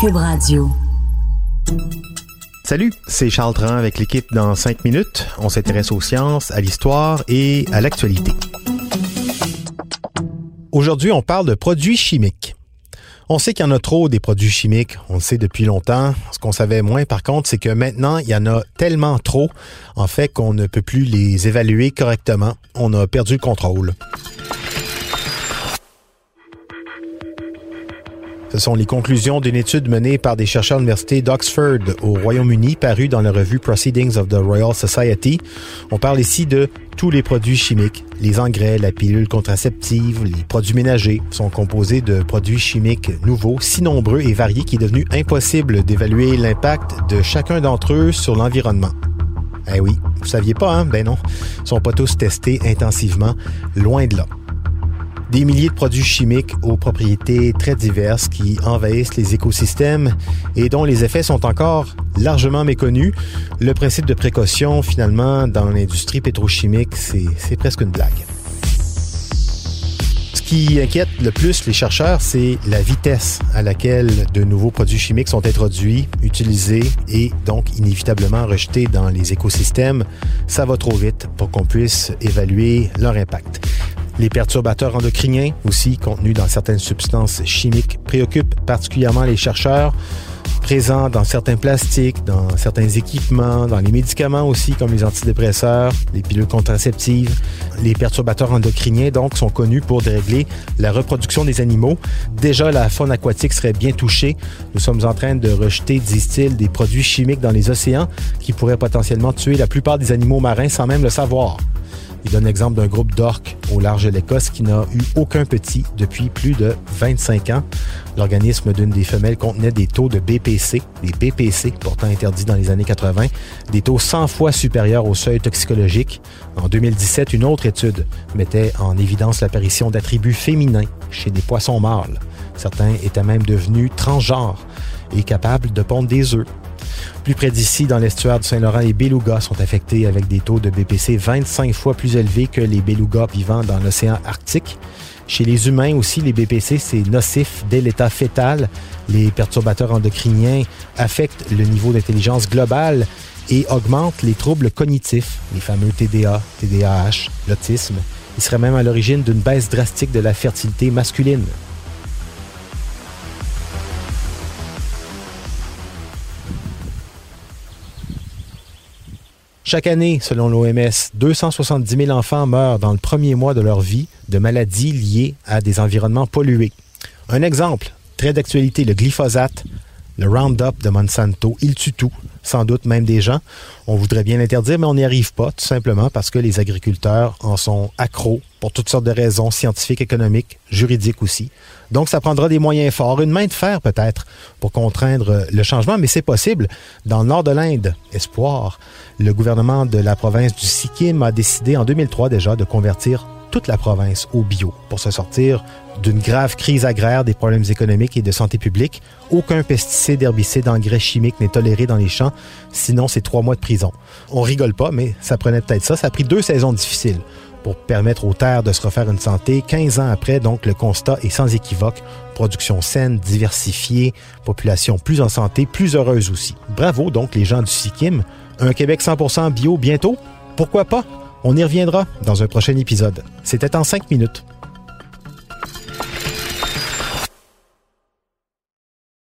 Cube Radio. Salut, c'est Charles Tran avec l'équipe dans 5 minutes. On s'intéresse aux sciences, à l'histoire et à l'actualité. Aujourd'hui, on parle de produits chimiques. On sait qu'il y en a trop des produits chimiques, on le sait depuis longtemps. Ce qu'on savait moins par contre, c'est que maintenant, il y en a tellement trop, en fait, qu'on ne peut plus les évaluer correctement. On a perdu le contrôle. Ce sont les conclusions d'une étude menée par des chercheurs de l'Université d'Oxford au Royaume-Uni, parue dans la revue Proceedings of the Royal Society. On parle ici de tous les produits chimiques. Les engrais, la pilule contraceptive, les produits ménagers sont composés de produits chimiques nouveaux, si nombreux et variés qu'il est devenu impossible d'évaluer l'impact de chacun d'entre eux sur l'environnement. Eh oui, vous saviez pas, hein? Ben non. Ils sont pas tous testés intensivement, loin de là. Des milliers de produits chimiques aux propriétés très diverses qui envahissent les écosystèmes et dont les effets sont encore largement méconnus. Le principe de précaution, finalement, dans l'industrie pétrochimique, c'est presque une blague. Ce qui inquiète le plus les chercheurs, c'est la vitesse à laquelle de nouveaux produits chimiques sont introduits, utilisés et donc inévitablement rejetés dans les écosystèmes. Ça va trop vite pour qu'on puisse évaluer leur impact. Les perturbateurs endocriniens, aussi contenus dans certaines substances chimiques, préoccupent particulièrement les chercheurs présents dans certains plastiques, dans certains équipements, dans les médicaments aussi, comme les antidépresseurs, les pilules contraceptives. Les perturbateurs endocriniens, donc, sont connus pour dérégler la reproduction des animaux. Déjà, la faune aquatique serait bien touchée. Nous sommes en train de rejeter, disent-ils, des produits chimiques dans les océans qui pourraient potentiellement tuer la plupart des animaux marins sans même le savoir. Donne l'exemple d'un groupe d'orques au large de l'Écosse qui n'a eu aucun petit depuis plus de 25 ans. L'organisme d'une des femelles contenait des taux de BPC, des BPC pourtant interdits dans les années 80, des taux 100 fois supérieurs au seuil toxicologique. En 2017, une autre étude mettait en évidence l'apparition d'attributs féminins chez des poissons mâles. Certains étaient même devenus transgenres et capables de pondre des œufs. Plus près d'ici, dans l'estuaire du Saint-Laurent, les belugas sont affectés avec des taux de BPC 25 fois plus élevés que les belugas vivant dans l'océan Arctique. Chez les humains aussi, les BPC, c'est nocif dès l'état fœtal. Les perturbateurs endocriniens affectent le niveau d'intelligence globale et augmentent les troubles cognitifs, les fameux TDA, TDAH, l'autisme. Ils seraient même à l'origine d'une baisse drastique de la fertilité masculine. Chaque année, selon l'OMS, 270 000 enfants meurent dans le premier mois de leur vie de maladies liées à des environnements pollués. Un exemple, très d'actualité, le glyphosate, le Roundup de Monsanto, il tue tout, sans doute même des gens. On voudrait bien l'interdire, mais on n'y arrive pas, tout simplement parce que les agriculteurs en sont accros pour toutes sortes de raisons scientifiques, économiques, juridiques aussi. Donc, ça prendra des moyens forts, une main de fer peut-être, pour contraindre le changement, mais c'est possible. Dans le nord de l'Inde, espoir, le gouvernement de la province du Sikkim a décidé en 2003 déjà de convertir toute la province au bio pour se sortir d'une grave crise agraire, des problèmes économiques et de santé publique. Aucun pesticide, herbicide, engrais chimique n'est toléré dans les champs, sinon c'est trois mois de prison. On rigole pas, mais ça prenait peut-être ça. Ça a pris deux saisons difficiles pour permettre aux terres de se refaire une santé. 15 ans après, donc, le constat est sans équivoque. Production saine, diversifiée, population plus en santé, plus heureuse aussi. Bravo donc les gens du Sikkim. Un Québec 100% bio bientôt? Pourquoi pas? On y reviendra dans un prochain épisode. C'était en 5 minutes.